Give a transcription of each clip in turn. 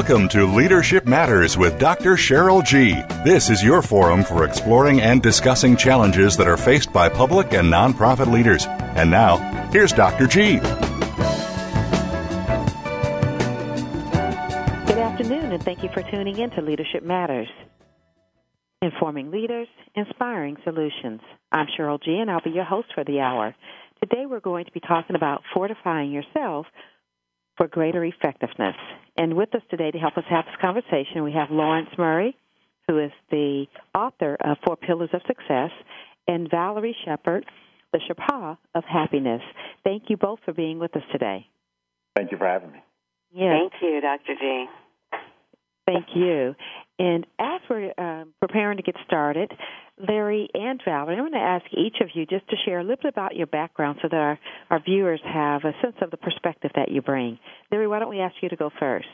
Welcome to Leadership Matters with Dr. Cheryl G. This is your forum for exploring and discussing challenges that are faced by public and nonprofit leaders. And now, here's Dr. G. Good afternoon, and thank you for tuning in to Leadership Matters. Informing leaders, inspiring solutions. I'm Cheryl G., and I'll be your host for the hour. Today, we're going to be talking about fortifying yourself for greater effectiveness. And with us today to help us have this conversation, we have Lawrence Murray, who is the author of Four Pillars of Success, and Valerie Shepard, the Sherpa of Happiness. Thank you both for being with us today. Thank you for having me. Yes. Thank you, Dr. G. Thank you. And as we're um, preparing to get started, Larry and Valerie, I'm going to ask each of you just to share a little bit about your background so that our, our viewers have a sense of the perspective that you bring. Larry, why don't we ask you to go first?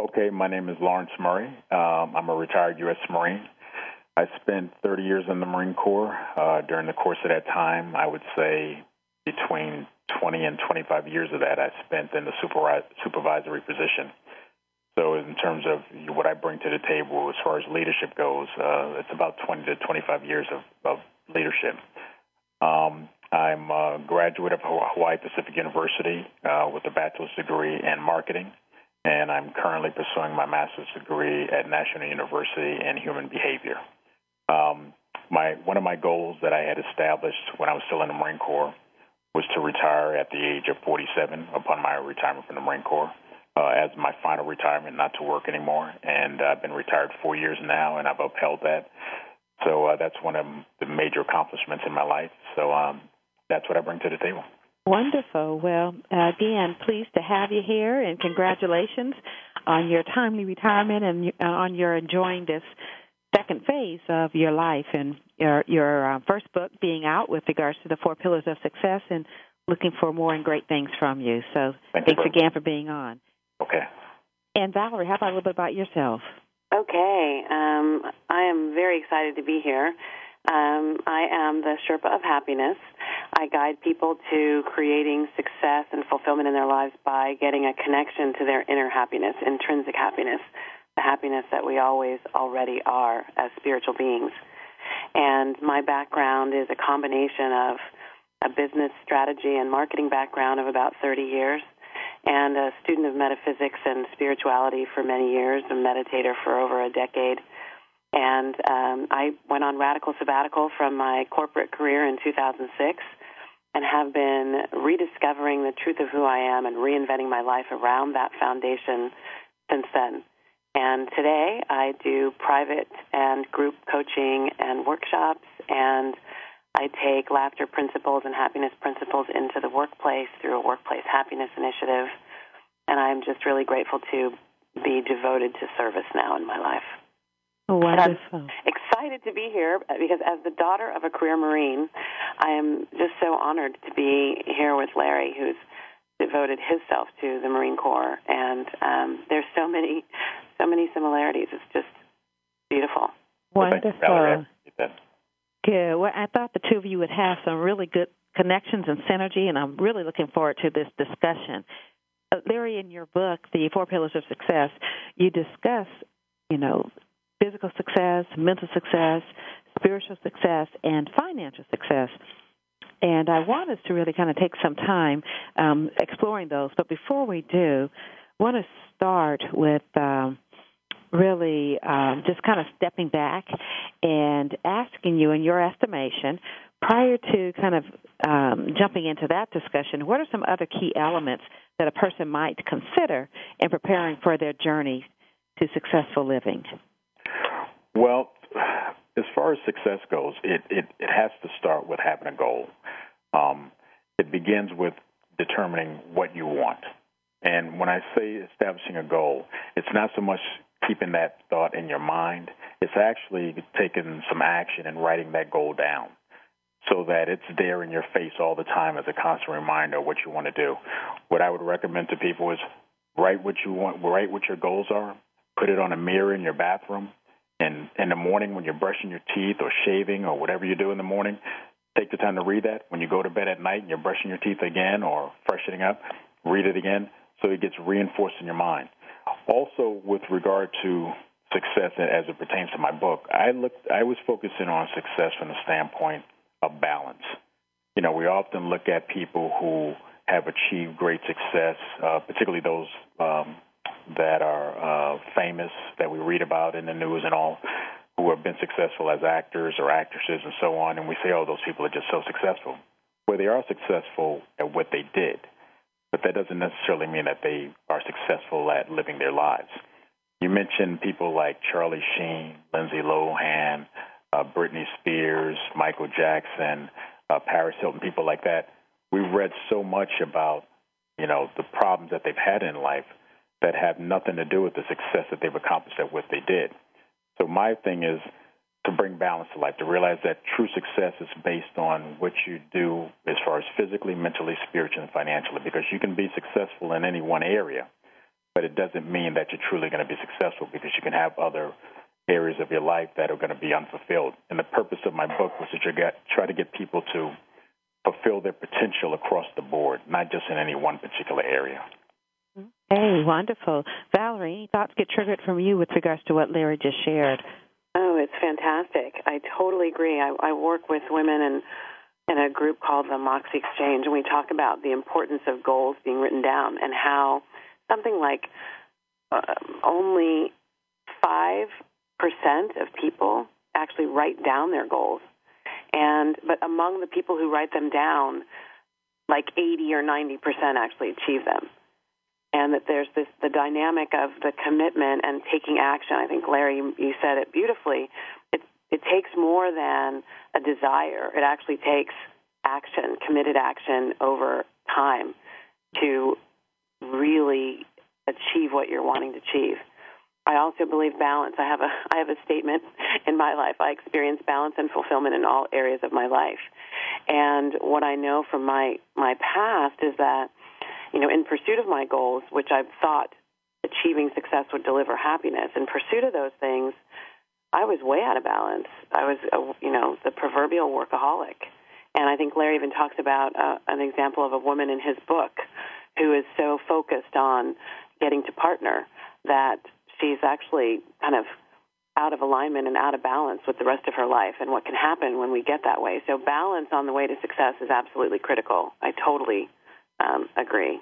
Okay, my name is Lawrence Murray. Um, I'm a retired U.S. Marine. I spent 30 years in the Marine Corps. Uh, during the course of that time, I would say between 20 and 25 years of that I spent in the supervisory position. So, in terms of what I bring to the table as far as leadership goes, uh, it's about 20 to 25 years of, of leadership. Um, I'm a graduate of Hawaii Pacific University uh, with a bachelor's degree in marketing, and I'm currently pursuing my master's degree at National University in human behavior. Um, my one of my goals that I had established when I was still in the Marine Corps was to retire at the age of 47 upon my retirement from the Marine Corps uh, as my final retirement, not to work anymore. And I've been retired four years now, and I've upheld that. So uh, that's one of the major accomplishments in my life. So um, that's what I bring to the table. Wonderful. Well, again, pleased to have you here, and congratulations on your timely retirement and uh, on your enjoying this second phase of your life and your your uh, first book being out with regards to the four pillars of success and looking for more and great things from you. So Thank thanks you again for being on. Okay. And Valerie, how about a little bit about yourself? Okay. Um, I am very excited to be here. Um, I am the Sherpa of Happiness. I guide people to creating success and fulfillment in their lives by getting a connection to their inner happiness, intrinsic happiness, the happiness that we always already are as spiritual beings. And my background is a combination of a business strategy and marketing background of about 30 years and a student of metaphysics and spirituality for many years, a meditator for over a decade. And um, I went on radical sabbatical from my corporate career in 2006 and have been rediscovering the truth of who I am and reinventing my life around that foundation since then. And today I do private and group coaching and workshops, and I take laughter principles and happiness principles into the workplace through a workplace happiness initiative. And I'm just really grateful to be devoted to service now in my life. Wonderful. excited to be here because, as the daughter of a career Marine, I am just so honored to be here with Larry, who's devoted himself to the Marine Corps. And um, there's so many, so many similarities. It's just beautiful. Wonderful. Good. Well, I thought the two of you would have some really good connections and synergy, and I'm really looking forward to this discussion. Uh, Larry, in your book, The Four Pillars of Success, you discuss, you know, physical success, mental success, spiritual success, and financial success. And I want us to really kind of take some time um, exploring those. But before we do, I want to start with um, really um, just kind of stepping back and asking you, in your estimation, prior to kind of um, jumping into that discussion, what are some other key elements that a person might consider in preparing for their journey to successful living? Well, as far as success goes, it, it, it has to start with having a goal. Um, it begins with determining what you want. And when I say establishing a goal, it's not so much keeping that thought in your mind, it's actually taking some action and writing that goal down so that it's there in your face all the time as a constant reminder of what you want to do. What I would recommend to people is write what you want, write what your goals are, put it on a mirror in your bathroom, and in the morning when you're brushing your teeth or shaving or whatever you do in the morning, take the time to read that. When you go to bed at night and you're brushing your teeth again or freshening up, read it again so it gets reinforced in your mind. Also, with regard to success as it pertains to my book, I looked I was focusing on success from the standpoint of balance. You know, we often look at people who have achieved great success, uh, particularly those um, that are uh, famous that we read about in the news and all, who have been successful as actors or actresses and so on, and we say, oh, those people are just so successful. Well, they are successful at what they did, but that doesn't necessarily mean that they are successful at living their lives. You mentioned people like Charlie Sheen, Lindsay Lohan, uh, Britney Spears, Michael Jackson, uh, Paris Hilton, people like that. We've read so much about, you know, the problems that they've had in life that have nothing to do with the success that they've accomplished at what they did. So my thing is to bring balance to life, to realize that true success is based on what you do as far as physically, mentally, spiritually, and financially, because you can be successful in any one area, but it doesn't mean that you're truly going to be successful because you can have other areas of your life that are going to be unfulfilled. And the purpose of my book was to try to get people to fulfill their potential across the board, not just in any one particular area. Hey, wonderful. Valerie, thoughts get triggered from you with regards to what Larry just shared? Oh, it's fantastic. I totally agree. I, I work with women and in a group called the Moxie Exchange, and we talk about the importance of goals being written down and how something like uh, only 5% of people actually write down their goals. And but among the people who write them down, like 80 or 90% actually achieve them and that there's this the dynamic of the commitment and taking action. I think Larry, you said it beautifully. It it takes more than a desire. It actually takes action, committed action over time to really achieve what you're wanting to achieve. I also believe balance. I have a I have a statement in my life. I experience balance and fulfillment in all areas of my life. And what I know from my my past is that you know, in pursuit of my goals, which I've thought achieving success would deliver happiness, in pursuit of those things, I was way out of balance. I was, a, you know, the proverbial workaholic. And I think Larry even talks about uh, an example of a woman in his book who is so focused on getting to partner that she's actually kind of out of alignment and out of balance with the rest of her life and what can happen when we get that way. So balance on the way to success is absolutely critical. I totally um, agree.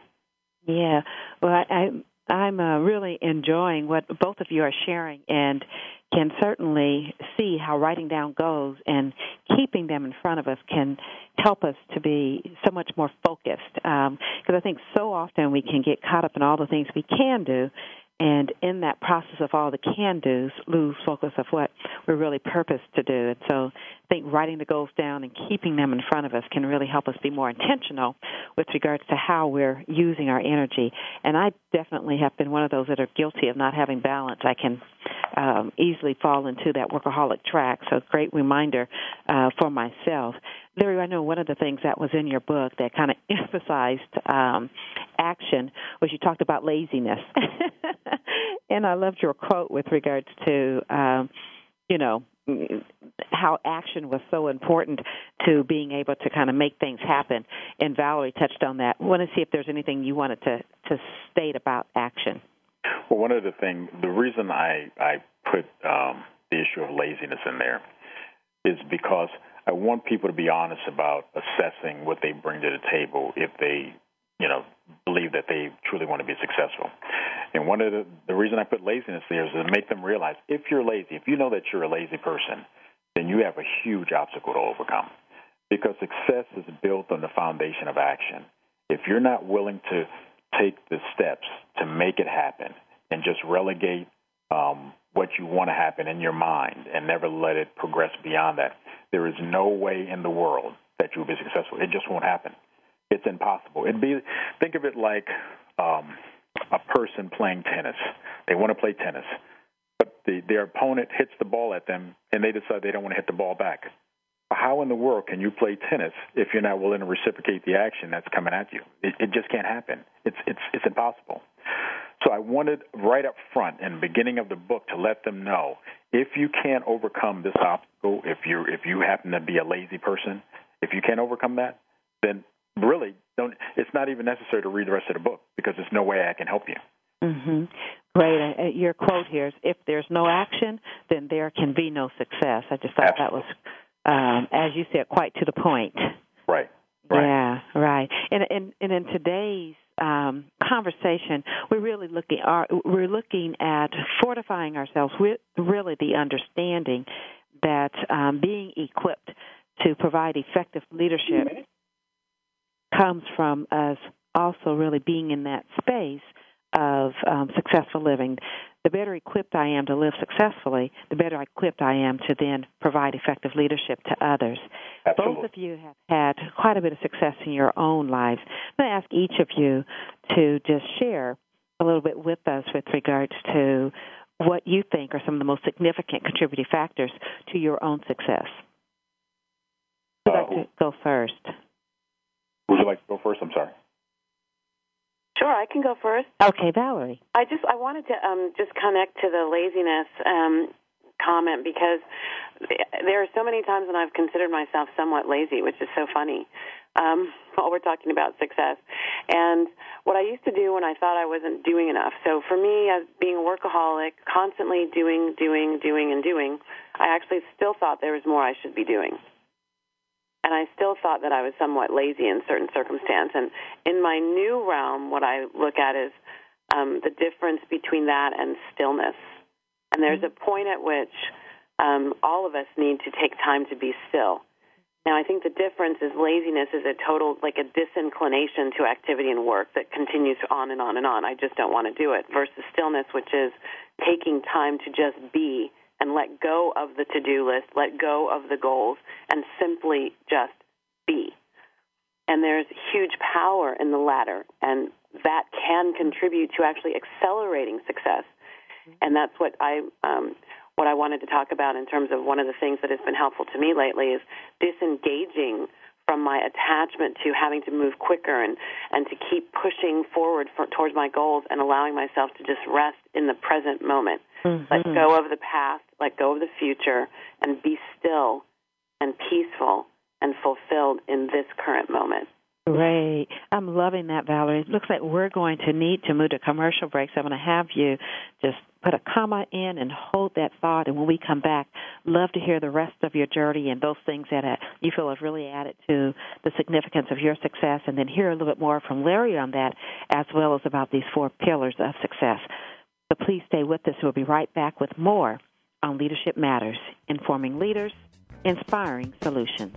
Yeah, well, I, I I'm uh, really enjoying what both of you are sharing, and can certainly see how writing down goals and keeping them in front of us can help us to be so much more focused. Because um, I think so often we can get caught up in all the things we can do and in that process of all the can do's, lose focus of what we're really purposed to do. And so think writing the goals down and keeping them in front of us can really help us be more intentional with regards to how we're using our energy. And I definitely have been one of those that are guilty of not having balance. I can um, easily fall into that workaholic track. So great reminder uh, for myself. Larry, I know one of the things that was in your book that kind of emphasized um, action was you talked about laziness, and I loved your quote with regards to, um, you know, how action was so important to being able to kind of make things happen. And Valerie touched on that. I want to see if there's anything you wanted to to state about action. Well, one of the things, the reason I I put um, the issue of laziness in there is because I want people to be honest about assessing what they bring to the table if they, you know, believe that they truly want to be successful. And one of the the reason I put laziness there is to make them realize if you're lazy, if you know that you're a lazy person, then you have a huge obstacle to overcome. because success is built on the foundation of action. If you're not willing to take the steps to make it happen and just relegate um, what you want to happen in your mind and never let it progress beyond that, there is no way in the world that you'll be successful. It just won't happen. It's impossible. It'd be think of it like um, a person playing tennis. They want to play tennis, but the, their opponent hits the ball at them, and they decide they don't want to hit the ball back. How in the world can you play tennis if you're not willing to reciprocate the action that's coming at you? It, it just can't happen. It's it's it's impossible. So I wanted right up front in the beginning of the book to let them know if you can't overcome this obstacle, if you if you happen to be a lazy person, if you can't overcome that, then really don't. It's not even necessary to read the rest of the book because there's no way I can help you. Mm-hmm. Great. Uh, uh, your quote here is: "If there's no action, then there can be no success." I just thought Absolutely. that was, um, as you said, quite to the point. Right. Right. Yeah, right. And and and in today's um, conversation, we're really looking are we're looking at fortifying ourselves with really the understanding that um, being equipped to provide effective leadership comes from us also really being in that space of um, successful living. The better equipped I am to live successfully, the better equipped I am to then provide effective leadership to others. Absolutely. Both of you have had quite a bit of success in your own lives. I'm going to ask each of you to just share a little bit with us with regards to what you think are some of the most significant contributing factors to your own success. Who'd like to go first? Would you like to go first? I'm sorry. Sure, I can go first. Okay, Valerie. I just I wanted to um, just connect to the laziness um, comment because there are so many times when I've considered myself somewhat lazy, which is so funny. Um, while we're talking about success, and what I used to do when I thought I wasn't doing enough. So for me, as being a workaholic, constantly doing, doing, doing, and doing, I actually still thought there was more I should be doing and I still thought that I was somewhat lazy in certain circumstances. And in my new realm, what I look at is um, the difference between that and stillness. And there's a point at which um, all of us need to take time to be still. Now, I think the difference is laziness is a total, like a disinclination to activity and work that continues on and on and on. I just don't want to do it. Versus stillness, which is taking time to just be and let go of the to do list, let go of the goals, and simply just be. And there's huge power in the latter, and that can contribute to actually accelerating success. And that's what I um, what I wanted to talk about in terms of one of the things that has been helpful to me lately is disengaging from my attachment to having to move quicker and and to keep pushing forward for, towards my goals and allowing myself to just rest in the present moment. Mm-hmm. Let go of the past, let go of the future, and be still and peaceful and fulfilled in this current moment. Great. I'm loving that, Valerie. It looks like we're going to need to move to commercial breaks. I'm going to have you just put a comma in and hold that thought. And when we come back, love to hear the rest of your journey and those things that uh, you feel have really added to the significance of your success. And then hear a little bit more from Larry on that, as well as about these four pillars of success. So please stay with us. We'll be right back with more on Leadership Matters, informing leaders, inspiring solutions.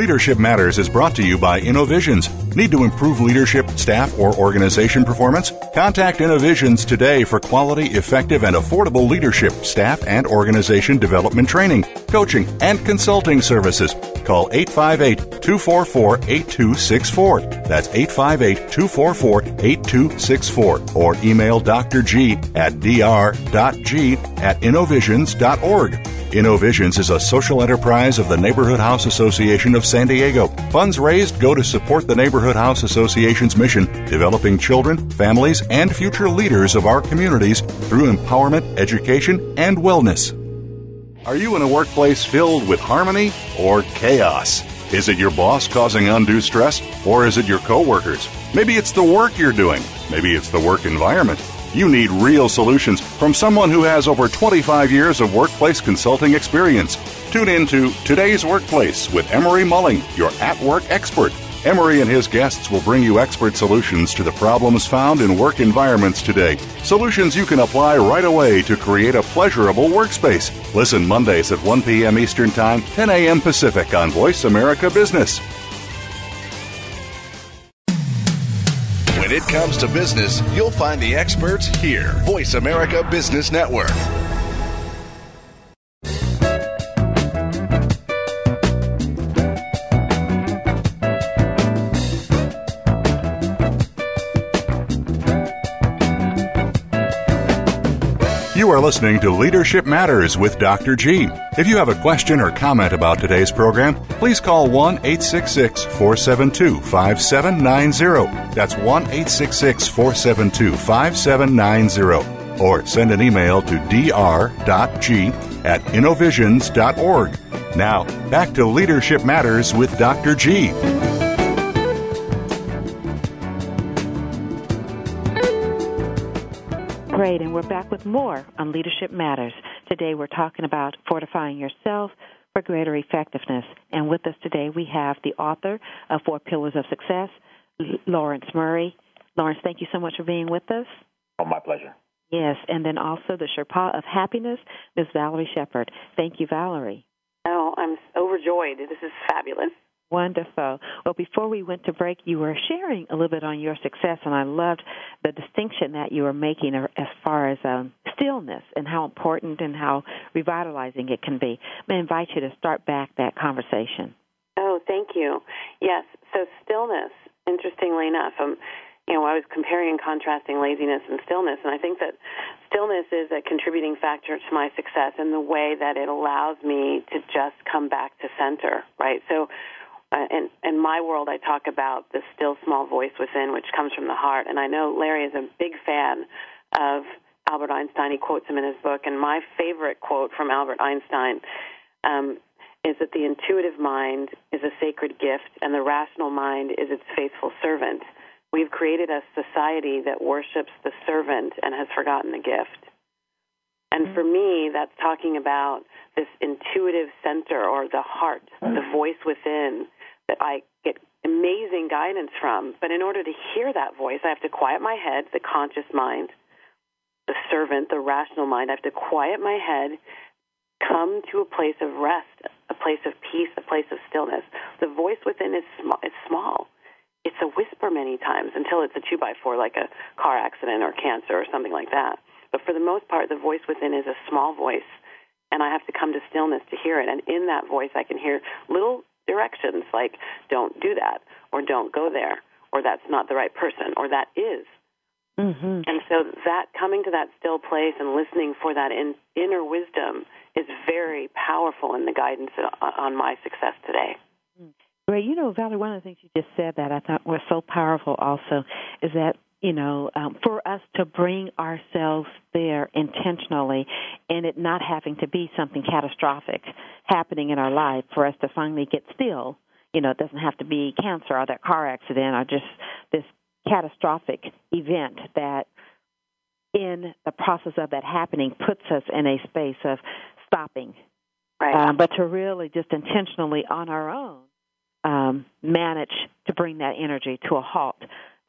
Leadership Matters is brought to you by InnoVisions. Need to improve leadership, staff, or organization performance? Contact InnoVisions today for quality, effective, and affordable leadership, staff, and organization development training, coaching, and consulting services. Call 858 244 8264. That's 858 244 8264. Or email Dr. G at dr.g at innovisions.org. InnoVisions is a social enterprise of the Neighborhood House Association of San Diego. Funds raised go to support the Neighborhood House Association's mission, developing children, families, and future leaders of our communities through empowerment, education, and wellness. Are you in a workplace filled with harmony or chaos? Is it your boss causing undue stress? Or is it your coworkers? Maybe it's the work you're doing. Maybe it's the work environment. You need real solutions from someone who has over 25 years of workplace consulting experience. Tune in to Today's Workplace with Emery Mulling, your at work expert. Emery and his guests will bring you expert solutions to the problems found in work environments today. Solutions you can apply right away to create a pleasurable workspace. Listen Mondays at 1 p.m. Eastern Time, 10 a.m. Pacific on Voice America Business. When it comes to business, you'll find the experts here. Voice America Business Network. You are listening to Leadership Matters with Dr. G. If you have a question or comment about today's program, please call 1 866 472 5790. That's 1 866 472 5790. Or send an email to dr.g at innovisions.org. Now, back to Leadership Matters with Dr. G. and we're back with more on Leadership Matters. Today we're talking about fortifying yourself for greater effectiveness. And with us today we have the author of Four Pillars of Success, Lawrence Murray. Lawrence, thank you so much for being with us. Oh, my pleasure. Yes, and then also the Sherpa of Happiness, Ms. Valerie Shepard. Thank you, Valerie. Oh, I'm overjoyed. This is fabulous. Wonderful. Well, before we went to break, you were sharing a little bit on your success, and I loved the distinction that you were making as far as um, stillness and how important and how revitalizing it can be. I invite you to start back that conversation. Oh, thank you. Yes, so stillness, interestingly enough, um, you know, I was comparing and contrasting laziness and stillness, and I think that stillness is a contributing factor to my success in the way that it allows me to just come back to center, right? So uh, in, in my world, I talk about the still small voice within, which comes from the heart. And I know Larry is a big fan of Albert Einstein. He quotes him in his book. And my favorite quote from Albert Einstein um, is that the intuitive mind is a sacred gift, and the rational mind is its faithful servant. We've created a society that worships the servant and has forgotten the gift. And for me, that's talking about this intuitive center or the heart, the voice within that I get amazing guidance from. But in order to hear that voice, I have to quiet my head, the conscious mind, the servant, the rational mind. I have to quiet my head, come to a place of rest, a place of peace, a place of stillness. The voice within is, sm- is small. It's a whisper many times until it's a two by four, like a car accident or cancer or something like that. But for the most part, the voice within is a small voice, and I have to come to stillness to hear it. And in that voice, I can hear little directions like don't do that or don't go there or that's not the right person or that is. Mm-hmm. And so that coming to that still place and listening for that in, inner wisdom is very powerful in the guidance on my success today. Great. You know, Valerie, one of the things you just said that I thought was so powerful also is that you know, um, for us to bring ourselves there intentionally and it not having to be something catastrophic happening in our life for us to finally get still. You know, it doesn't have to be cancer or that car accident or just this catastrophic event that in the process of that happening puts us in a space of stopping. Right. Um, but to really just intentionally on our own um, manage to bring that energy to a halt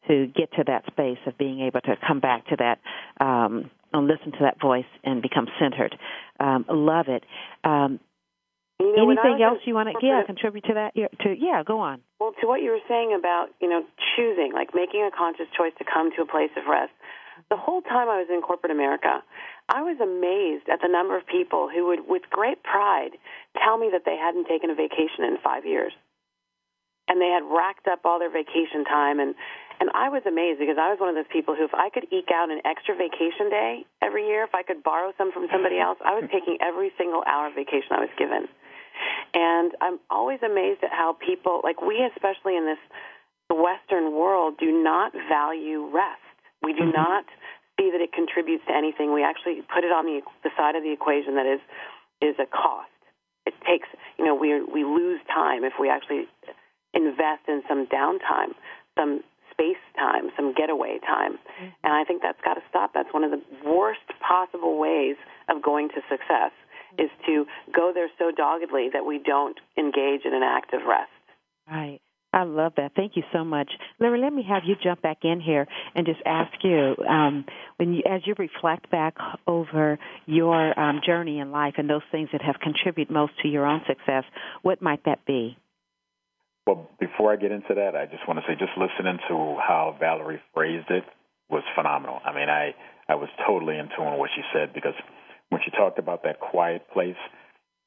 to get to that space of being able to come back to that um, and listen to that voice and become centered. Um, love it. Um, you know, anything else you want to yeah contribute to that? To yeah, go on. Well, to what you were saying about you know choosing, like making a conscious choice to come to a place of rest. The whole time I was in corporate America, I was amazed at the number of people who would, with great pride, tell me that they hadn't taken a vacation in five years and they had racked up all their vacation time and and I was amazed because I was one of those people who if I could eke out an extra vacation day every year, if I could borrow some from somebody else, I was taking every single hour of vacation I was given. And I'm always amazed at how people like we especially in this western world do not value rest. We do mm-hmm. not see that it contributes to anything. We actually put it on the the side of the equation that is is a cost it takes you know we we lose time if we actually invest in some downtime, some space time, some getaway time. Mm-hmm. And I think that's got to stop. That's one of the worst possible ways of going to success mm-hmm. is to go there so doggedly that we don't engage in an active rest. Right. I love that. Thank you so much, Larry. Let me have you jump back in here and just ask you, um, when you, as you reflect back over your um, journey in life and those things that have contributed most to your own success, what might that be? Well, before I get into that, I just want to say, just listening to how Valerie phrased it was phenomenal. I mean, I I was totally in tune with what she said because when she talked about that quiet place,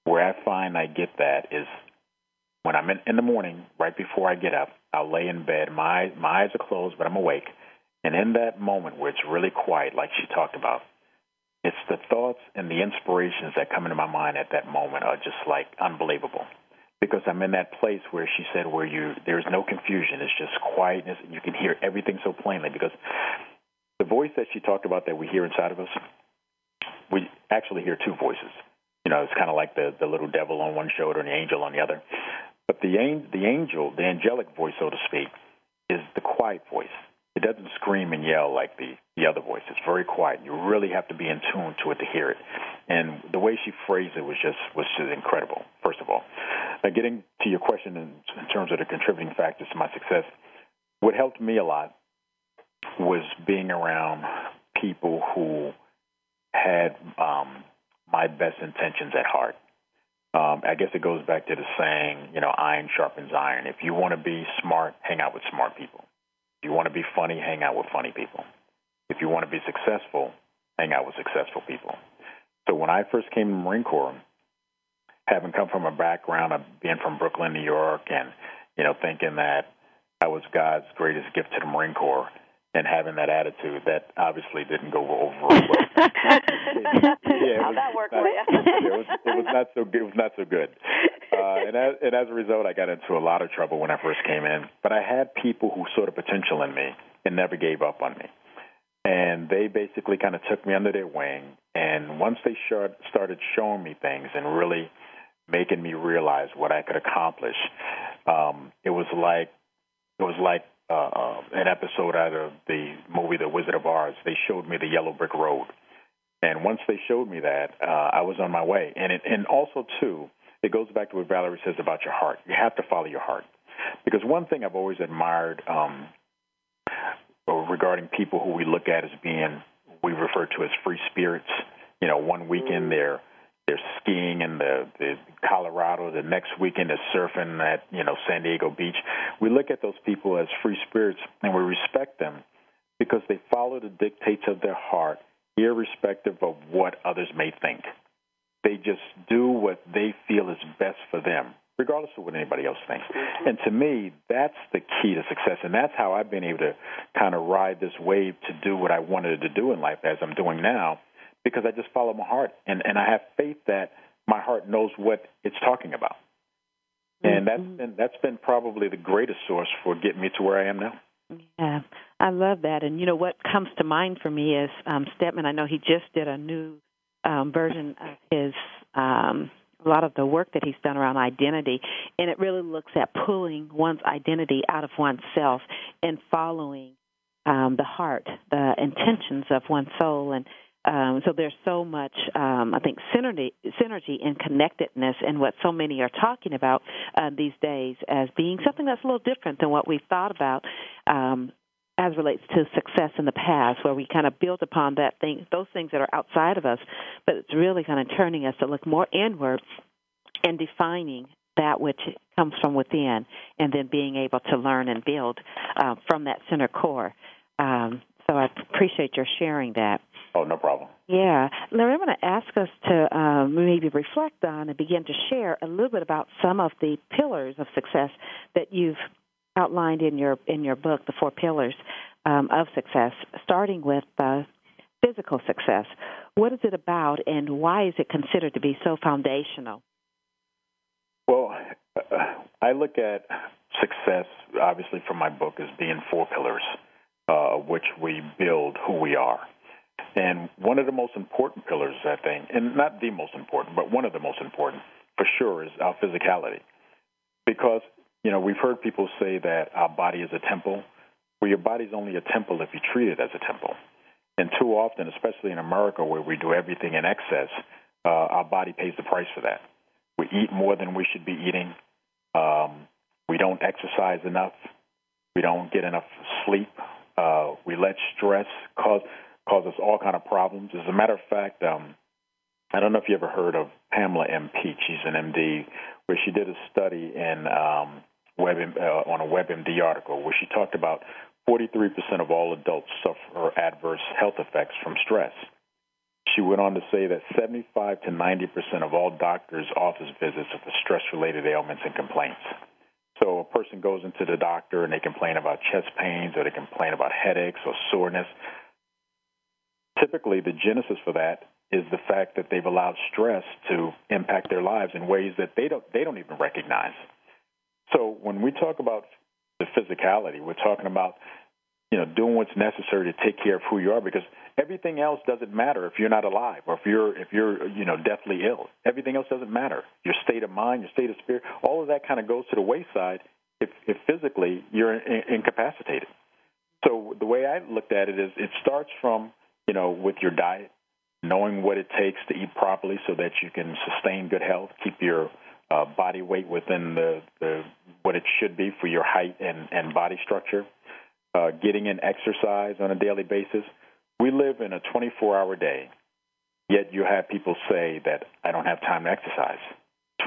where I find I get that is when I'm in, in the morning, right before I get up, I'll lay in bed. My my eyes are closed, but I'm awake. And in that moment where it's really quiet, like she talked about, it's the thoughts and the inspirations that come into my mind at that moment are just like unbelievable. Because I'm in that place where she said where you there's no confusion, it's just quietness and you can hear everything so plainly because the voice that she talked about that we hear inside of us, we actually hear two voices. You know, it's kind of like the the little devil on one shoulder and the angel on the other. But the the angel, the angelic voice, so to speak, is the quiet voice. It doesn't scream and yell like the the other voice. It's very quiet. You really have to be in tune to it to hear it. And the way she phrased it was just was just incredible. First of all, now getting to your question in, in terms of the contributing factors to my success, what helped me a lot was being around people who had um, my best intentions at heart um, I guess it goes back to the saying, you know, iron sharpens iron. If you want to be smart, hang out with smart people. If you want to be funny, hang out with funny people. If you want to be successful, hang out with successful people. So when I first came to the Marine Corps, having come from a background of being from Brooklyn, New York, and you know, thinking that I was God's greatest gift to the Marine Corps, and having that attitude that obviously didn't go over well. yeah, How'd that work for you? it, was, it was not so good. It was not so good. Uh, and, as, and as a result, I got into a lot of trouble when I first came in. But I had people who saw the potential in me and never gave up on me. And they basically kind of took me under their wing. And once they short, started showing me things and really making me realize what I could accomplish, um, it was like it was like uh, uh, an episode out of the movie The Wizard of Oz. They showed me the yellow brick road, and once they showed me that, uh, I was on my way. And it, and also too, it goes back to what Valerie says about your heart. You have to follow your heart, because one thing I've always admired um, regarding people who we look at as being we refer to as free spirits. You know, one weekend mm. they're they're skiing in the, the Colorado. The next weekend is surfing at you know San Diego Beach. We look at those people as free spirits and we respect them because they follow the dictates of their heart, irrespective of what others may think. They just do what they feel is best for them, regardless of what anybody else thinks. And to me, that's the key to success, and that's how I've been able to kind of ride this wave to do what I wanted to do in life, as I'm doing now because I just follow my heart and, and I have faith that my heart knows what it's talking about. And that's mm-hmm. been that's been probably the greatest source for getting me to where I am now. Yeah, I love that. And you know what comes to mind for me is um, Stedman. I know he just did a new um, version of his um, a lot of the work that he's done around identity, and it really looks at pulling one's identity out of oneself and following um, the heart, the intentions of one's soul, and um, so there's so much, um, I think, synergy, synergy and connectedness in what so many are talking about uh, these days as being something that's a little different than what we've thought about um, as relates to success in the past, where we kind of build upon that thing, those things that are outside of us, but it's really kind of turning us to look more inward and defining that which comes from within, and then being able to learn and build uh, from that center core. Um, so I appreciate your sharing that. Oh, no problem. Yeah. Larry, I'm going to ask us to um, maybe reflect on and begin to share a little bit about some of the pillars of success that you've outlined in your in your book, The Four Pillars um, of Success, starting with uh, physical success. What is it about, and why is it considered to be so foundational? Well, uh, I look at success, obviously, from my book as being four pillars, uh, which we build who we are. And one of the most important pillars, I think, and not the most important, but one of the most important for for sure is our physicality. Because, you know, we've heard people say that our body is a temple. Well, your body's only a temple if you treat it as a temple. And too often, especially in America where we do everything in excess, uh, our body pays the price for that. We eat more than we should be eating. Um, we don't exercise enough. We don't get enough sleep. Uh, we let stress cause cause us all kind of problems. As a matter of fact, um, I don't know if you ever heard of Pamela M. Peeke. She's an MD, where she did a study in um, Web uh, on a WebMD article where she talked about 43% of all adults suffer adverse health effects from stress. She went on to say that 75 to 90% of all doctors' office visits are for stress related ailments and complaints. So a person goes into the doctor and they complain about chest pains or they complain about headaches or soreness. Typically, the genesis for that is the fact that they've allowed stress to impact their lives in ways that they don't they don't even recognize. So when we talk about the physicality, we're talking about you know doing what's necessary to take care of who you are because everything else doesn't matter if you're not alive or if you're if you're you know deathly ill. Everything else doesn't matter. Your state of mind, your state of spirit, all of that kind of goes to the wayside if, if physically you're in, incapacitated. So the way I looked at it is it starts from you know with your diet, knowing what it takes to eat properly so that you can sustain good health, keep your uh, body weight within the, the what it should be for your height and, and body structure, uh, getting in exercise on a daily basis we live in a 24 hour day, yet you have people say that I don't have time to exercise.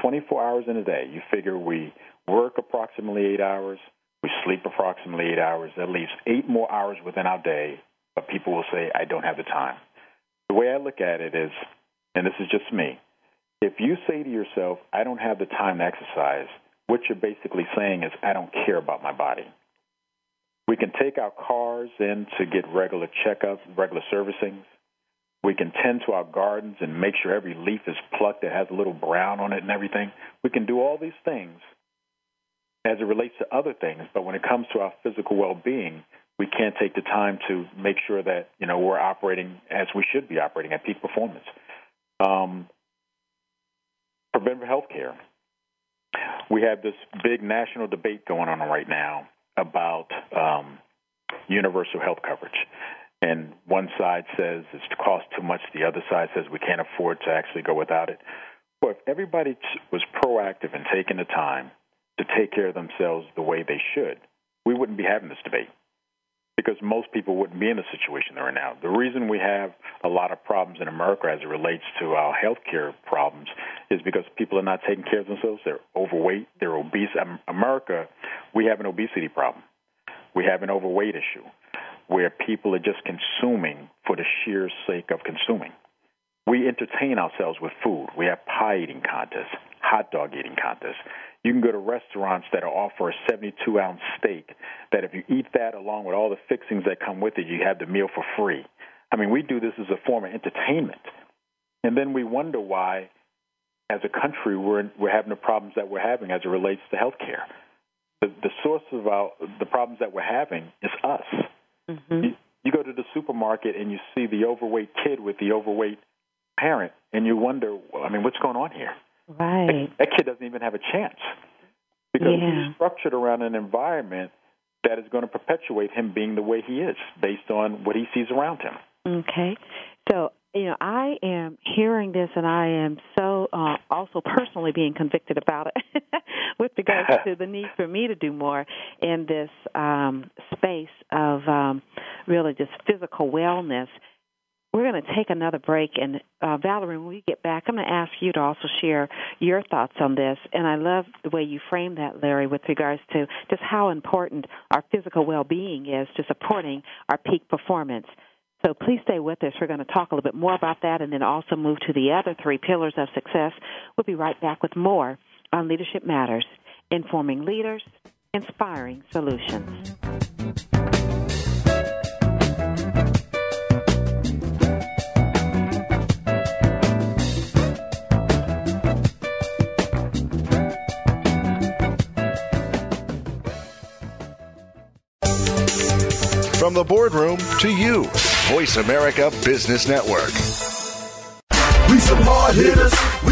24 hours in a day. You figure we work approximately eight hours, we sleep approximately eight hours, at least eight more hours within our day, but people will say, I don't have the time. The way I look at it is, and this is just me, if you say to yourself, I don't have the time to exercise, what you're basically saying is, I don't care about my body. We can take our cars in to get regular checkups, regular servicings. We can tend to our gardens and make sure every leaf is plucked that has a little brown on it and everything. We can do all these things as it relates to other things, but when it comes to our physical well-being, we can't take the time to make sure that you know we're operating as we should be operating at peak performance. Um, preventive health care. We have this big national debate going on right now about um, universal health coverage. And one side says it's cost too much, the other side says we can't afford to actually go without it. Well, if everybody was proactive in taking the time to take care of themselves the way they should, we wouldn't be having this debate because most people wouldn't be in the situation they're in now. The reason we have a lot of problems in America as it relates to our health care problems is because people are not taking care of themselves. They're overweight, they're obese. America, we have an obesity problem. We have an overweight issue where people are just consuming for the sheer sake of consuming. We entertain ourselves with food. We have pie eating contests, hot dog eating contests. You can go to restaurants that offer a 72 ounce steak that if you eat that along with all the fixings that come with it, you have the meal for free. I mean, we do this as a form of entertainment. And then we wonder why, as a country, we're, we're having the problems that we're having as it relates to health care. The, the source of our, the problems that we're having is us. Mm-hmm. You, you go to the supermarket and you see the overweight kid with the overweight parent, and you wonder, I mean, what's going on here? Right. That, that kid doesn't even have a chance because yeah. he's structured around an environment that is going to perpetuate him being the way he is based on what he sees around him. Okay. So, you know, I am hearing this and I am so uh, also personally being convicted about it with regards to the need for me to do more in this um, space of um, really just physical wellness we're going to take another break, and uh, Valerie, when we get back, I'm going to ask you to also share your thoughts on this. And I love the way you frame that, Larry, with regards to just how important our physical well-being is to supporting our peak performance. So please stay with us. We're going to talk a little bit more about that, and then also move to the other three pillars of success. We'll be right back with more on Leadership Matters, informing leaders, inspiring solutions. From the boardroom to you, Voice America Business Network. We some hard hitters.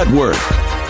Network.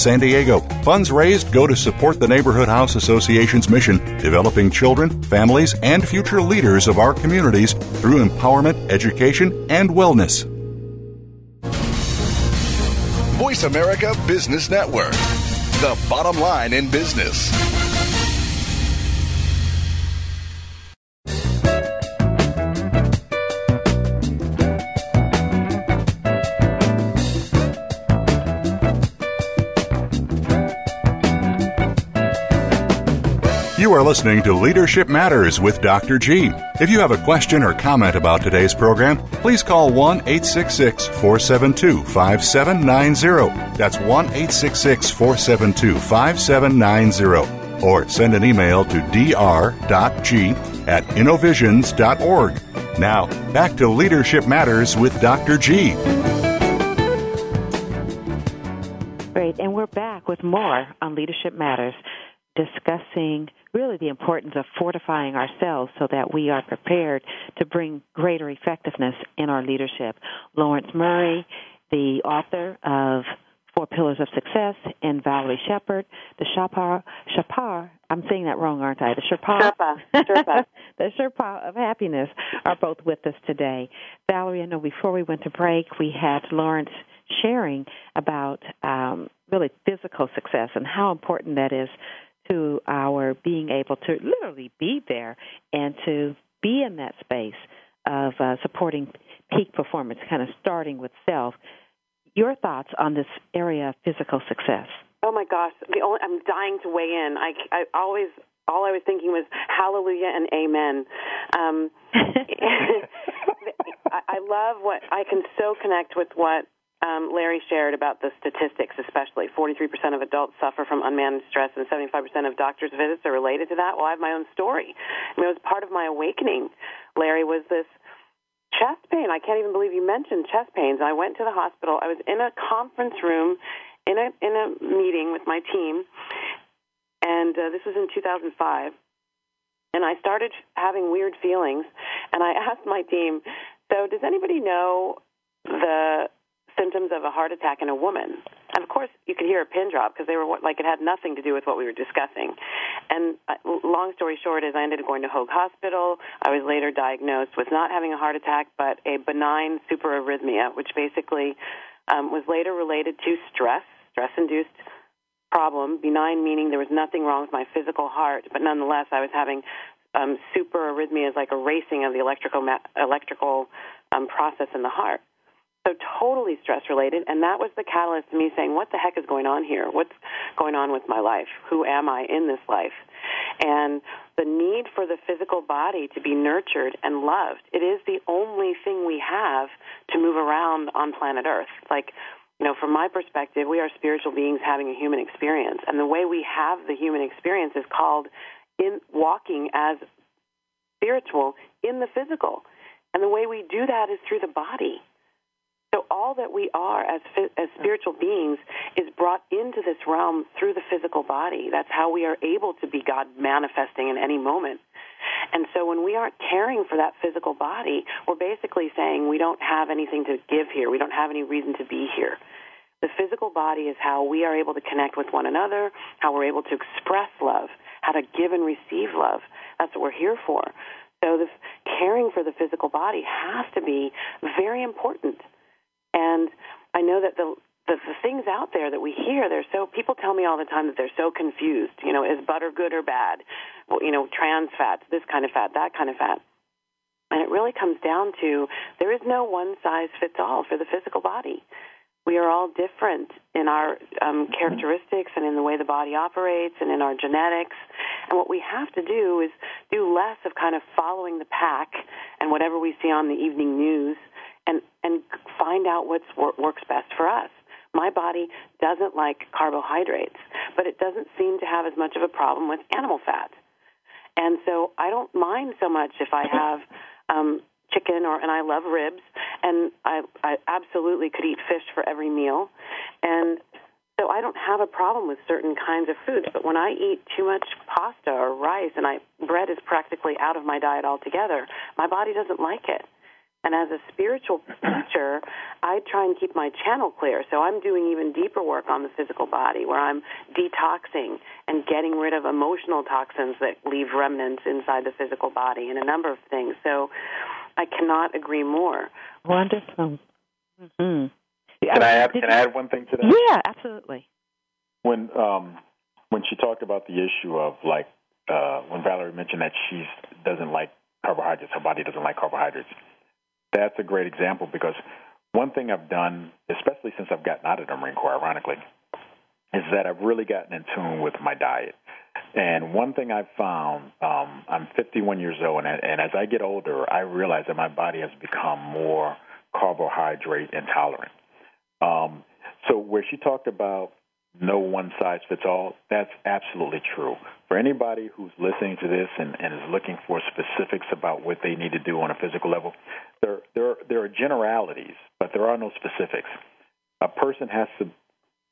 San Diego. Funds raised go to support the Neighborhood House Association's mission, developing children, families, and future leaders of our communities through empowerment, education, and wellness. Voice America Business Network, the bottom line in business. You are listening to Leadership Matters with Dr. G. If you have a question or comment about today's program, please call 1 866 472 5790. That's 1 866 472 5790. Or send an email to dr.g at innovisions.org. Now, back to Leadership Matters with Dr. G. Great, and we're back with more on Leadership Matters, discussing really the importance of fortifying ourselves so that we are prepared to bring greater effectiveness in our leadership. Lawrence Murray, the author of Four Pillars of Success, and Valerie Shepard, the Shapar, Shapar, I'm saying that wrong, aren't I? The Sherpa, Sherpa, Sherpa. the Sherpa of Happiness are both with us today. Valerie, I know before we went to break, we had Lawrence sharing about um, really physical success and how important that is to our being able to literally be there and to be in that space of uh, supporting peak performance, kind of starting with self. Your thoughts on this area of physical success? Oh my gosh, the only, I'm dying to weigh in. I, I always all I was thinking was hallelujah and amen. Um, I, I love what I can so connect with what um, Larry shared about the statistics, especially 43% of adults suffer from unmanaged stress, and 75% of doctors' visits are related to that. Well, I have my own story. I mean, it was part of my awakening. Larry was this chest pain. I can't even believe you mentioned chest pains. I went to the hospital. I was in a conference room in a in a meeting with my team, and uh, this was in 2005. And I started having weird feelings, and I asked my team, "So, does anybody know the symptoms of a heart attack in a woman. And of course, you could hear a pin drop because they were like it had nothing to do with what we were discussing. And uh, long story short is I ended up going to Hoag Hospital. I was later diagnosed with not having a heart attack, but a benign superarrhythmia, which basically um, was later related to stress, stress-induced problem. Benign meaning there was nothing wrong with my physical heart, but nonetheless I was having um, superarrhythmias, like a racing of the electrical electrical um, process in the heart. So totally stress related, and that was the catalyst to me saying, "What the heck is going on here? What's going on with my life? Who am I in this life?" And the need for the physical body to be nurtured and loved. It is the only thing we have to move around on planet Earth. Like, you know, from my perspective, we are spiritual beings having a human experience, and the way we have the human experience is called in walking as spiritual in the physical. And the way we do that is through the body. All that we are as as spiritual beings is brought into this realm through the physical body. That's how we are able to be God manifesting in any moment. And so when we aren't caring for that physical body, we're basically saying we don't have anything to give here. We don't have any reason to be here. The physical body is how we are able to connect with one another, how we're able to express love, how to give and receive love. That's what we're here for. So the caring for the physical body has to be very important. And I know that the the, the things out there that we hear, they're so people tell me all the time that they're so confused. You know, is butter good or bad? Well, you know, trans fats, this kind of fat, that kind of fat. And it really comes down to there is no one size fits all for the physical body. We are all different in our um, characteristics and in the way the body operates and in our genetics. And what we have to do is do less of kind of following the pack and whatever we see on the evening news and, and find out what works best for us. My body doesn't like carbohydrates, but it doesn't seem to have as much of a problem with animal fat. And so I don't mind so much if I have um, chicken or and I love ribs and I I absolutely could eat fish for every meal. And so I don't have a problem with certain kinds of foods, but when I eat too much pasta or rice and I bread is practically out of my diet altogether, my body doesn't like it. And as a spiritual teacher, I try and keep my channel clear. So I'm doing even deeper work on the physical body where I'm detoxing and getting rid of emotional toxins that leave remnants inside the physical body and a number of things. So I cannot agree more. Wonderful. Mm-hmm. Can I add, can I add one thing to that? Yeah, absolutely. When um, when she talked about the issue of like uh, when Valerie mentioned that she doesn't like carbohydrates, her body doesn't like carbohydrates that's a great example because one thing I've done, especially since I've gotten out of the Marine Corps, ironically, is that I've really gotten in tune with my diet. And one thing I've found, um, I'm 51 years old, and, and as I get older, I realize that my body has become more carbohydrate intolerant. Um, so where she talked about no one size fits all. That's absolutely true. For anybody who's listening to this and, and is looking for specifics about what they need to do on a physical level, there, there, there are generalities, but there are no specifics. A person has to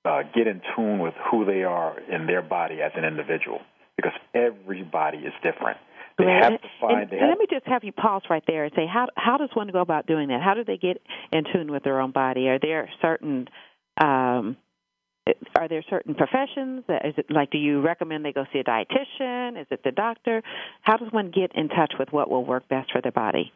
uh, get in tune with who they are in their body as an individual because everybody is different. They right. have to find. And, and let me just have you pause right there and say, how how does one go about doing that? How do they get in tune with their own body? Are there certain um, are there certain professions? Is it like, do you recommend they go see a dietitian? Is it the doctor? How does one get in touch with what will work best for their body?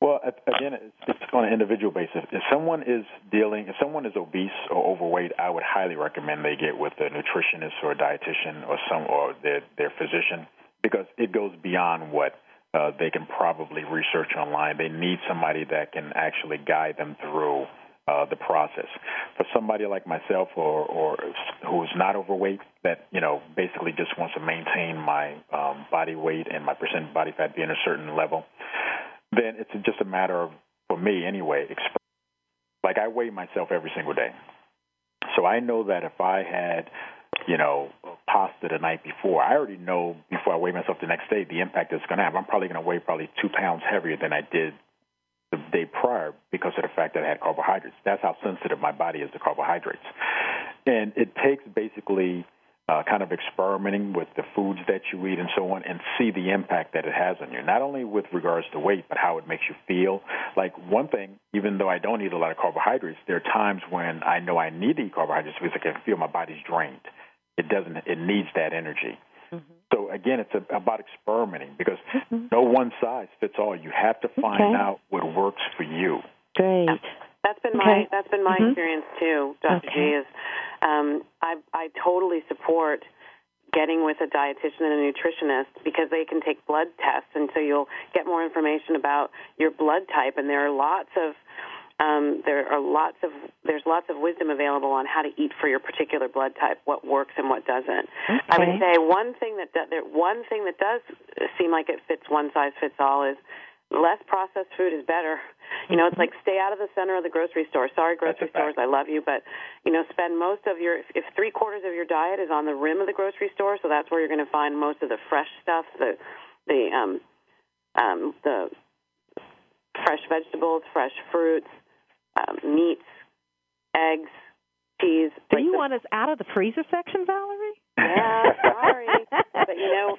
Well, again, it's on an individual basis. If someone is dealing, if someone is obese or overweight, I would highly recommend they get with a nutritionist or a dietitian or some or their their physician because it goes beyond what uh, they can probably research online. They need somebody that can actually guide them through uh, the process. For somebody like myself or, or who's not overweight, that you know basically just wants to maintain my um, body weight and my percent body fat being a certain level, then it's just a matter of, for me anyway, like I weigh myself every single day. So I know that if I had, you know, pasta the night before, I already know before I weigh myself the next day the impact it's going to have. I'm probably going to weigh probably two pounds heavier than I did the day prior because of the fact that I had carbohydrates. That's how sensitive my body is to carbohydrates. And it takes basically uh, kind of experimenting with the foods that you eat and so on and see the impact that it has on you, not only with regards to weight, but how it makes you feel. Like one thing, even though I don't eat a lot of carbohydrates, there are times when I know I need to eat carbohydrates because I can feel my body's drained. It doesn't, it needs that energy. Mm-hmm. So again, it's a, about experimenting because mm-hmm. no one size fits all. You have to find okay. out what works for you. Great. That's been my that's been my mm-hmm. experience too, Dr. Okay. G. Is um, I I totally support getting with a dietitian and a nutritionist because they can take blood tests, and so you'll get more information about your blood type. And there are lots of um, there are lots of there's lots of wisdom available on how to eat for your particular blood type, what works and what doesn't. Okay. I would say one thing that do, one thing that does seem like it fits one size fits all is less processed food is better. You know, it's like stay out of the center of the grocery store. Sorry, grocery stores, I love you, but you know, spend most of your if three quarters of your diet is on the rim of the grocery store, so that's where you're going to find most of the fresh stuff, the the um, um, the fresh vegetables, fresh fruits, um, meats, eggs, cheese. Do like you the, want us out of the freezer section, Valerie? Yeah, sorry, but you know,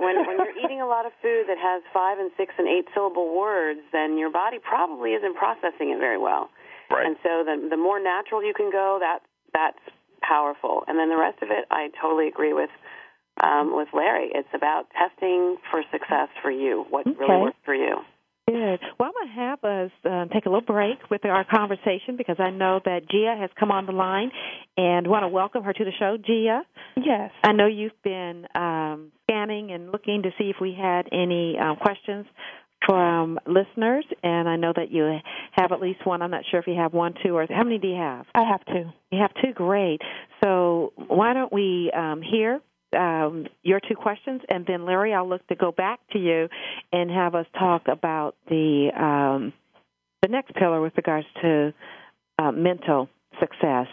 when when you're eating a lot of food that has five and six and eight syllable words, then your body probably isn't processing it very well. Right. And so the the more natural you can go, that that's powerful. And then the rest of it, I totally agree with um, with Larry. It's about testing for success for you, what okay. really works for you. Good. Well, I'm going to have us uh, take a little break with our conversation because I know that Gia has come on the line and want to welcome her to the show. Gia? Yes. I know you've been um, scanning and looking to see if we had any um, questions from listeners, and I know that you have at least one. I'm not sure if you have one, two, or how many do you have? I have two. You have two. Great. So why don't we um, hear um, your two questions, and then Larry, I'll look to go back to you and have us talk about the um, the next pillar with regards to uh, mental success.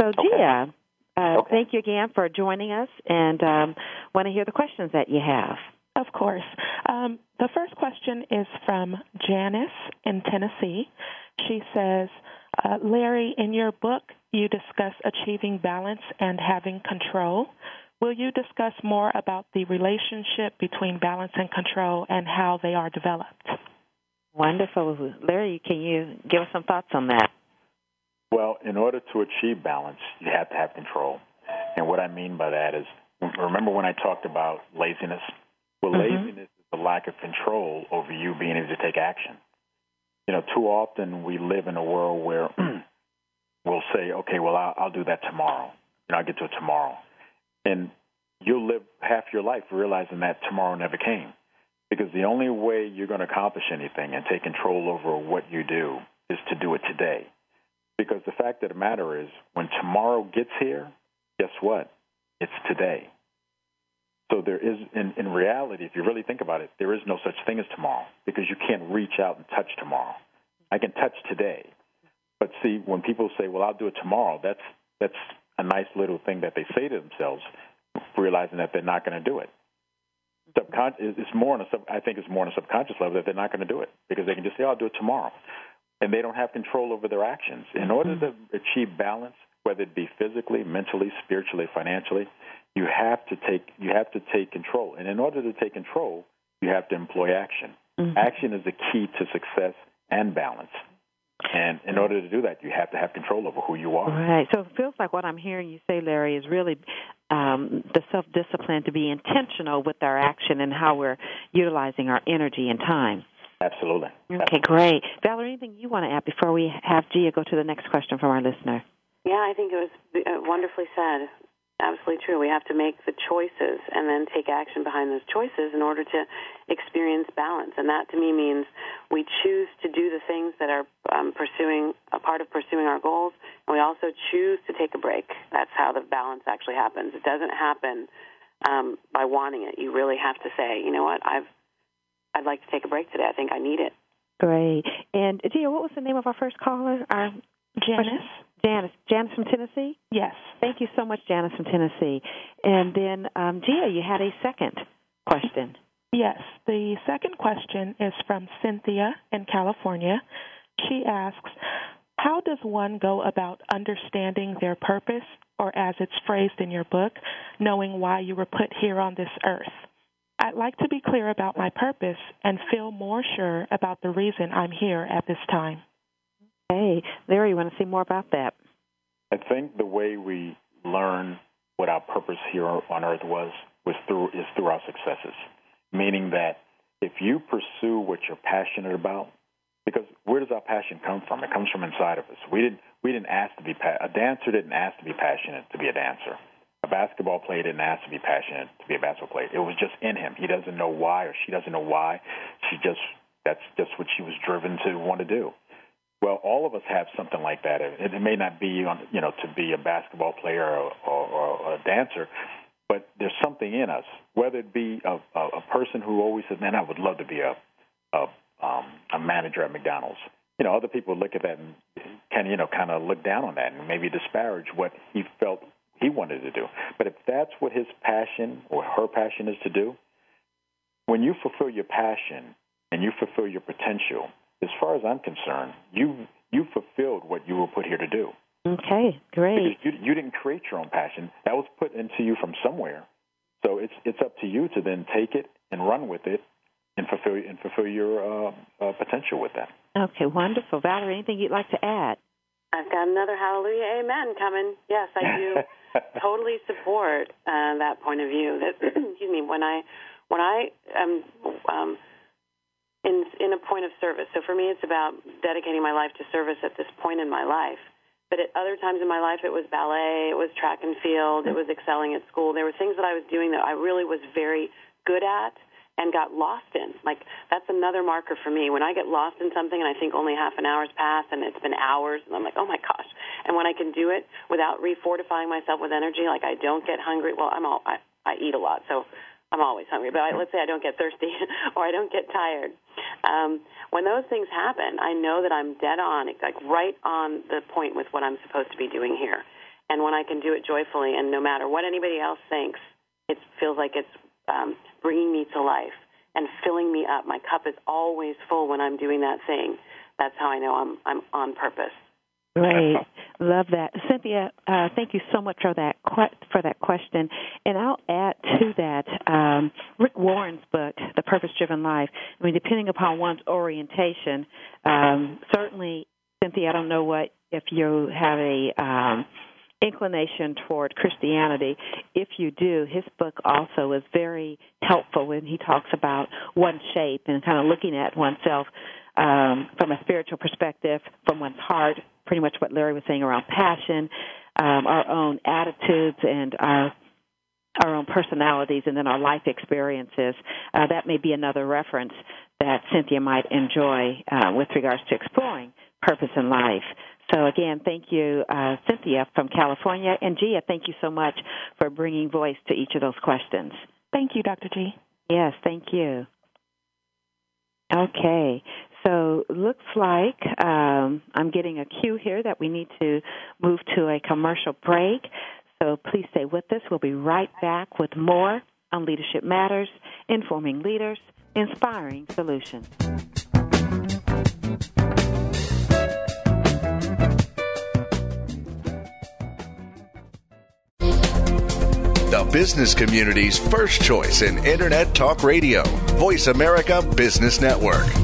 So, okay. Gia, uh, okay. thank you again for joining us, and um, want to hear the questions that you have. Of course. Um, the first question is from Janice in Tennessee. She says, uh, Larry, in your book, you discuss achieving balance and having control. Will you discuss more about the relationship between balance and control and how they are developed? Wonderful. Larry, can you give us some thoughts on that? Well, in order to achieve balance, you have to have control. And what I mean by that is remember when I talked about laziness? Well, mm-hmm. laziness is the lack of control over you being able to take action. You know, too often we live in a world where we'll say, okay, well, I'll, I'll do that tomorrow. You know, I'll get to it tomorrow. And you'll live half your life realizing that tomorrow never came. Because the only way you're going to accomplish anything and take control over what you do is to do it today. Because the fact of the matter is, when tomorrow gets here, guess what? It's today. So there is, in, in reality, if you really think about it, there is no such thing as tomorrow because you can't reach out and touch tomorrow. I can touch today, but see, when people say, "Well, I'll do it tomorrow," that's that's nice little thing that they say to themselves, realizing that they're not going to do it. It's more on a sub- I think it's more on a subconscious level that they're not going to do it because they can just say, "I'll do it tomorrow," and they don't have control over their actions. In order to achieve balance, whether it be physically, mentally, spiritually, financially, you have to take you have to take control. And in order to take control, you have to employ action. Mm-hmm. Action is the key to success and balance. And in order to do that, you have to have control over who you are. Right. So it feels like what I'm hearing you say, Larry, is really um, the self discipline to be intentional with our action and how we're utilizing our energy and time. Absolutely. Okay, Absolutely. great. Valerie, anything you want to add before we have Gia go to the next question from our listener? Yeah, I think it was uh, wonderfully said absolutely true. We have to make the choices and then take action behind those choices in order to experience balance. And that to me means we choose to do the things that are um, pursuing a part of pursuing our goals, and we also choose to take a break. That's how the balance actually happens. It doesn't happen um, by wanting it. You really have to say, you know what, I've I'd like to take a break today. I think I need it. Great. And Gia, what was the name of our first caller? Our Janice. Janice. Janice from Tennessee? Yes. Thank you so much, Janice from Tennessee. And then, um, Gia, you had a second question. Yes. The second question is from Cynthia in California. She asks, How does one go about understanding their purpose, or as it's phrased in your book, knowing why you were put here on this earth? I'd like to be clear about my purpose and feel more sure about the reason I'm here at this time. Hey, Larry, you want to see more about that? I think the way we learn what our purpose here on earth was was through is through our successes. Meaning that if you pursue what you're passionate about, because where does our passion come from? It comes from inside of us. We didn't we didn't ask to be pa- a dancer didn't ask to be passionate to be a dancer. A basketball player didn't ask to be passionate to be a basketball player. It was just in him. He doesn't know why or she doesn't know why. She just that's just what she was driven to want to do. Well, all of us have something like that. It, it may not be, you know, to be a basketball player or, or, or a dancer, but there's something in us. Whether it be a, a, a person who always says, "Man, I would love to be a a, um, a manager at McDonald's." You know, other people look at that and can, you know, kind of look down on that and maybe disparage what he felt he wanted to do. But if that's what his passion or her passion is to do, when you fulfill your passion and you fulfill your potential, as far as I'm concerned, you you fulfilled what you were put here to do. Okay, great. Because you you didn't create your own passion; that was put into you from somewhere. So it's it's up to you to then take it and run with it and fulfill and fulfill your uh, uh, potential with that. Okay, wonderful, Valerie. Anything you'd like to add? I've got another hallelujah, amen coming. Yes, I do totally support uh, that point of view. That excuse me, when I when I am um, in in a point of service. So for me, it's about dedicating my life to service at this point in my life. But at other times in my life, it was ballet, it was track and field, it was excelling at school. There were things that I was doing that I really was very good at and got lost in. Like that's another marker for me. When I get lost in something and I think only half an hour's passed and it's been hours and I'm like, oh my gosh. And when I can do it without refortifying myself with energy, like I don't get hungry. Well, I'm all I, I eat a lot, so I'm always hungry. But I, let's say I don't get thirsty or I don't get tired. Um, when those things happen, I know that I'm dead on, like right on the point with what I'm supposed to be doing here. And when I can do it joyfully, and no matter what anybody else thinks, it feels like it's um, bringing me to life and filling me up. My cup is always full when I'm doing that thing. That's how I know I'm I'm on purpose. Great, love that, Cynthia. Uh, thank you so much for that for that question. And I'll add to that um, Rick Warren's book, The Purpose Driven Life. I mean, depending upon one's orientation, um, certainly, Cynthia. I don't know what if you have a um, inclination toward Christianity. If you do, his book also is very helpful when he talks about one shape and kind of looking at oneself um, from a spiritual perspective, from one's heart, pretty much what Larry was saying around passion, um, our own attitudes, and our our own personalities, and then our life experiences. Uh, that may be another reference that Cynthia might enjoy uh, with regards to exploring purpose in life. So again, thank you, uh, Cynthia from California, and Gia. Thank you so much for bringing voice to each of those questions. Thank you, Dr. G. Yes, thank you. Okay, so looks like um, I'm getting a cue here that we need to move to a commercial break. So please stay with us. We'll be right back with more on Leadership Matters, informing leaders, inspiring solutions. the business community's first choice in Internet Talk Radio, Voice America Business Network.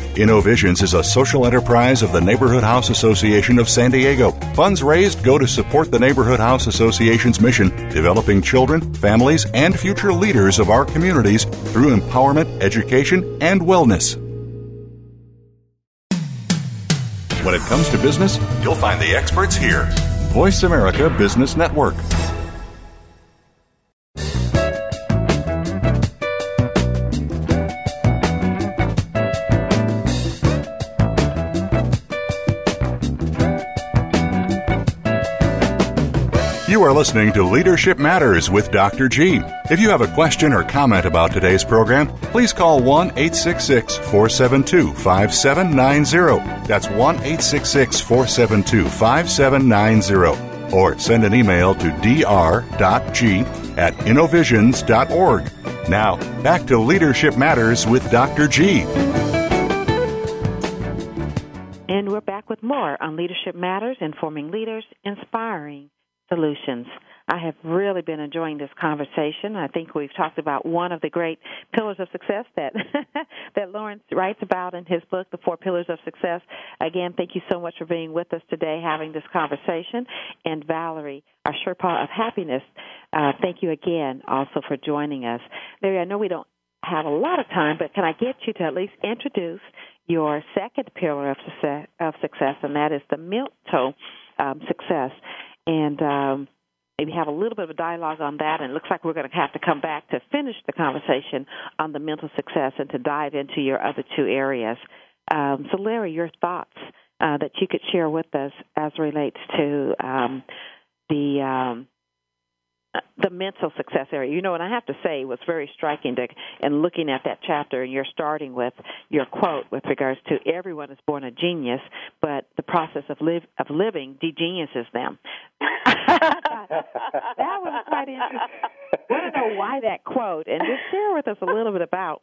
InnoVisions is a social enterprise of the Neighborhood House Association of San Diego. Funds raised go to support the Neighborhood House Association's mission, developing children, families, and future leaders of our communities through empowerment, education, and wellness. When it comes to business, you'll find the experts here. Voice America Business Network. You are listening to Leadership Matters with Dr. G. If you have a question or comment about today's program, please call 1 866 472 5790. That's 1 866 472 5790. Or send an email to dr.g at innovisions.org. Now, back to Leadership Matters with Dr. G. And we're back with more on Leadership Matters, informing leaders, inspiring solutions. I have really been enjoying this conversation. I think we've talked about one of the great pillars of success that that Lawrence writes about in his book, The Four Pillars of Success. Again, thank you so much for being with us today, having this conversation. And Valerie, our Sherpa of Happiness, uh, thank you again also for joining us. Larry, I know we don't have a lot of time, but can I get you to at least introduce your second pillar of success, of success and that is the mental um, success and um, maybe have a little bit of a dialogue on that. And it looks like we're going to have to come back to finish the conversation on the mental success and to dive into your other two areas. Um, so, Larry, your thoughts uh, that you could share with us as relates to um, the um, the mental success area. You know, and I have to say, was very striking to, in looking at that chapter, and you're starting with your quote with regards to everyone is born a genius, but the process of live of living degeniuses them. that was quite interesting. I to know why that quote, and just share with us a little bit about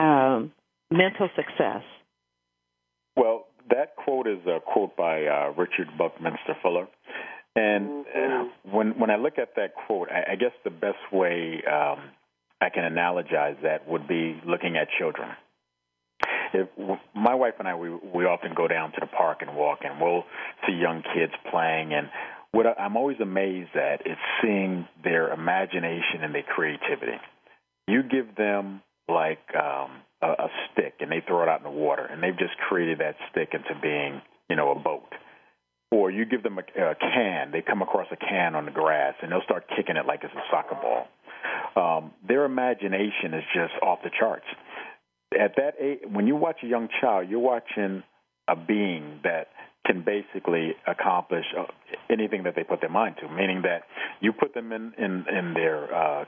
um, mental success. Well, that quote is a quote by uh, Richard Buckminster Fuller. And uh, when when I look at that quote, I, I guess the best way um, I can analogize that would be looking at children. If my wife and I, we we often go down to the park and walk, and we'll see young kids playing. And what I'm always amazed at is seeing their imagination and their creativity. You give them like um, a, a stick, and they throw it out in the water, and they've just created that stick into being, you know, a boat or you give them a, a can, they come across a can on the grass and they'll start kicking it like it's a soccer ball. Um, their imagination is just off the charts. At that age, when you watch a young child, you're watching a being that can basically accomplish uh, anything that they put their mind to. Meaning that you put them in in, in their uh,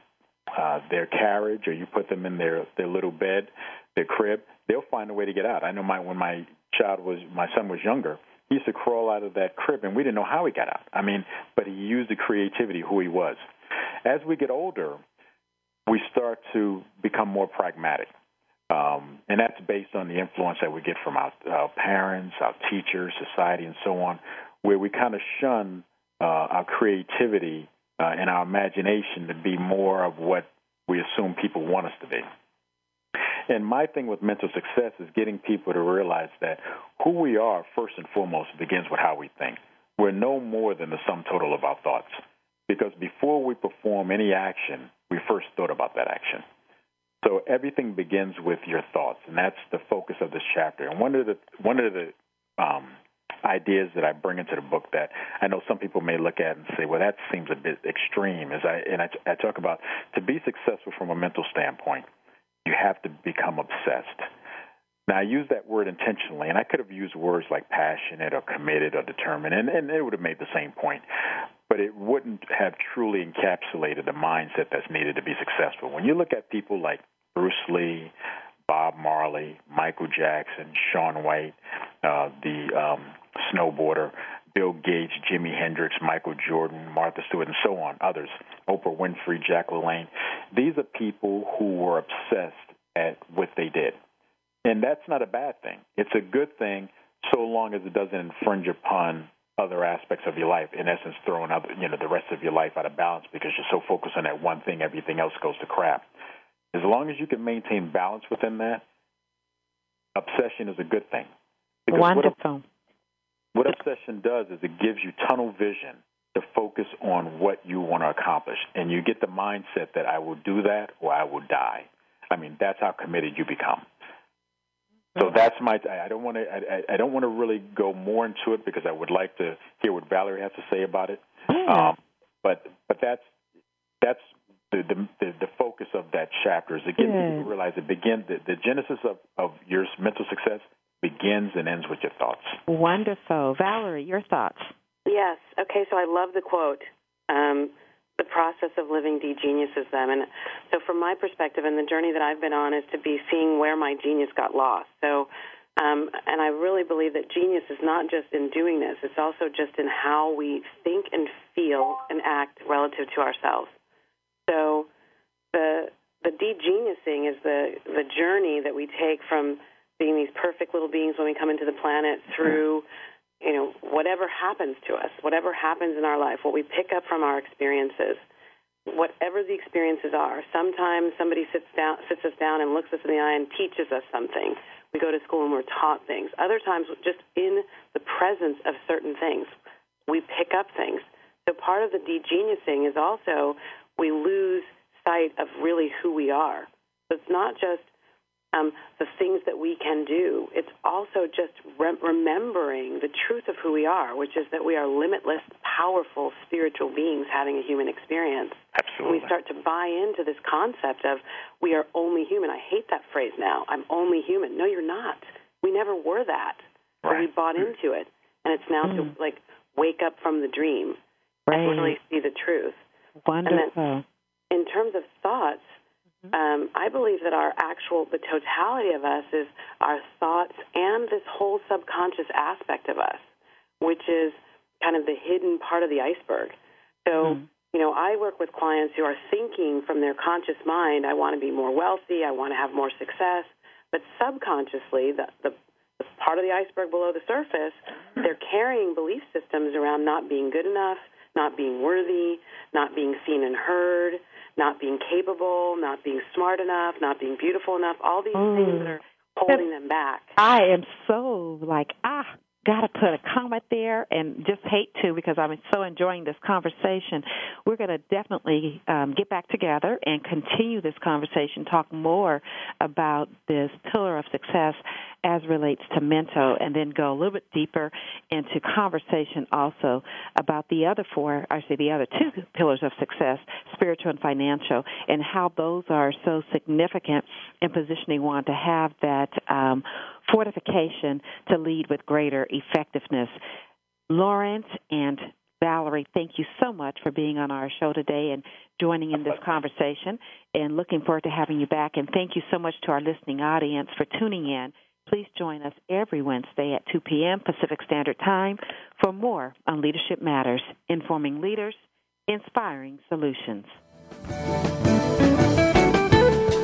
uh, their carriage, or you put them in their their little bed, their crib, they'll find a way to get out. I know my when my child was my son was younger he used to crawl out of that crib, and we didn't know how he got out. I mean, but he used the creativity, who he was. As we get older, we start to become more pragmatic. Um, and that's based on the influence that we get from our, our parents, our teachers, society, and so on, where we kind of shun uh, our creativity uh, and our imagination to be more of what we assume people want us to be. And my thing with mental success is getting people to realize that who we are, first and foremost, begins with how we think. We're no more than the sum total of our thoughts. Because before we perform any action, we first thought about that action. So everything begins with your thoughts, and that's the focus of this chapter. And one of the one of the um, ideas that I bring into the book that I know some people may look at and say, "Well, that seems a bit extreme." Is I and I, I talk about to be successful from a mental standpoint you have to become obsessed. Now, I use that word intentionally, and I could have used words like passionate or committed or determined, and, and it would have made the same point. But it wouldn't have truly encapsulated the mindset that's needed to be successful. When you look at people like Bruce Lee, Bob Marley, Michael Jackson, Shaun White, uh, the um, snowboarder, Bill Gates, Jimi Hendrix, Michael Jordan, Martha Stewart, and so on, others, Oprah Winfrey, Jack LaLanne. These are people who were obsessed at what they did. And that's not a bad thing. It's a good thing so long as it doesn't infringe upon other aspects of your life. In essence, throwing other, you know, the rest of your life out of balance because you're so focused on that one thing, everything else goes to crap. As long as you can maintain balance within that, obsession is a good thing. Because Wonderful. What obsession does is it gives you tunnel vision to focus on what you want to accomplish, and you get the mindset that I will do that or I will die. I mean, that's how committed you become. So mm-hmm. that's my. I don't want to. I, I don't want to really go more into it because I would like to hear what Valerie has to say about it. Um, but but that's that's the, the the, focus of that chapter is to get yeah. people to realize it begins the, the genesis of of your mental success begins and ends with your thoughts. Wonderful. Valerie, your thoughts? Yes. Okay, so I love the quote. Um, the process of living degeniuses them. And so, from my perspective, and the journey that I've been on is to be seeing where my genius got lost. So, um, and I really believe that genius is not just in doing this; it's also just in how we think and feel and act relative to ourselves. So, the the degeniusing is the the journey that we take from being these perfect little beings when we come into the planet through you know whatever happens to us whatever happens in our life what we pick up from our experiences whatever the experiences are. Sometimes somebody sits down sits us down and looks us in the eye and teaches us something. We go to school and we're taught things. Other times just in the presence of certain things we pick up things. So part of the degeniusing is also we lose sight of really who we are. So it's not just um, the things that we can do. It's also just re- remembering the truth of who we are, which is that we are limitless, powerful spiritual beings having a human experience. Absolutely. we start to buy into this concept of we are only human. I hate that phrase now. I'm only human. No, you're not. We never were that. Right. we bought into it, and it's now mm. to like wake up from the dream right. and really see the truth. Wonderful. And then, in terms of thoughts, um, I believe that our actual, the totality of us is our thoughts and this whole subconscious aspect of us. which is kind of the hidden part of the iceberg. So, mm. you know, I work with clients who are thinking from their conscious mind, I want to be more wealthy, I want to have more success, but subconsciously, the, the, the part of the iceberg below the surface, they're carrying belief systems around not being good enough, not being worthy, not being seen and heard, not being capable, not being smart enough, not being beautiful enough, all these mm. things that are holding them back. I am so like, ah, got to put a comment there and just hate to because I'm so enjoying this conversation. We're going to definitely um, get back together and continue this conversation, talk more about this pillar of success as relates to Mento, and then go a little bit deeper into conversation also about the other four, I say the other two pillars of success, spiritual and financial, and how those are so significant in positioning one to have that um, fortification to lead with greater effectiveness. Lawrence and Valerie, thank you so much for being on our show today and joining in this conversation and looking forward to having you back. And thank you so much to our listening audience for tuning in. Please join us every Wednesday at 2 p.m. Pacific Standard Time for more on Leadership Matters, informing leaders, inspiring solutions.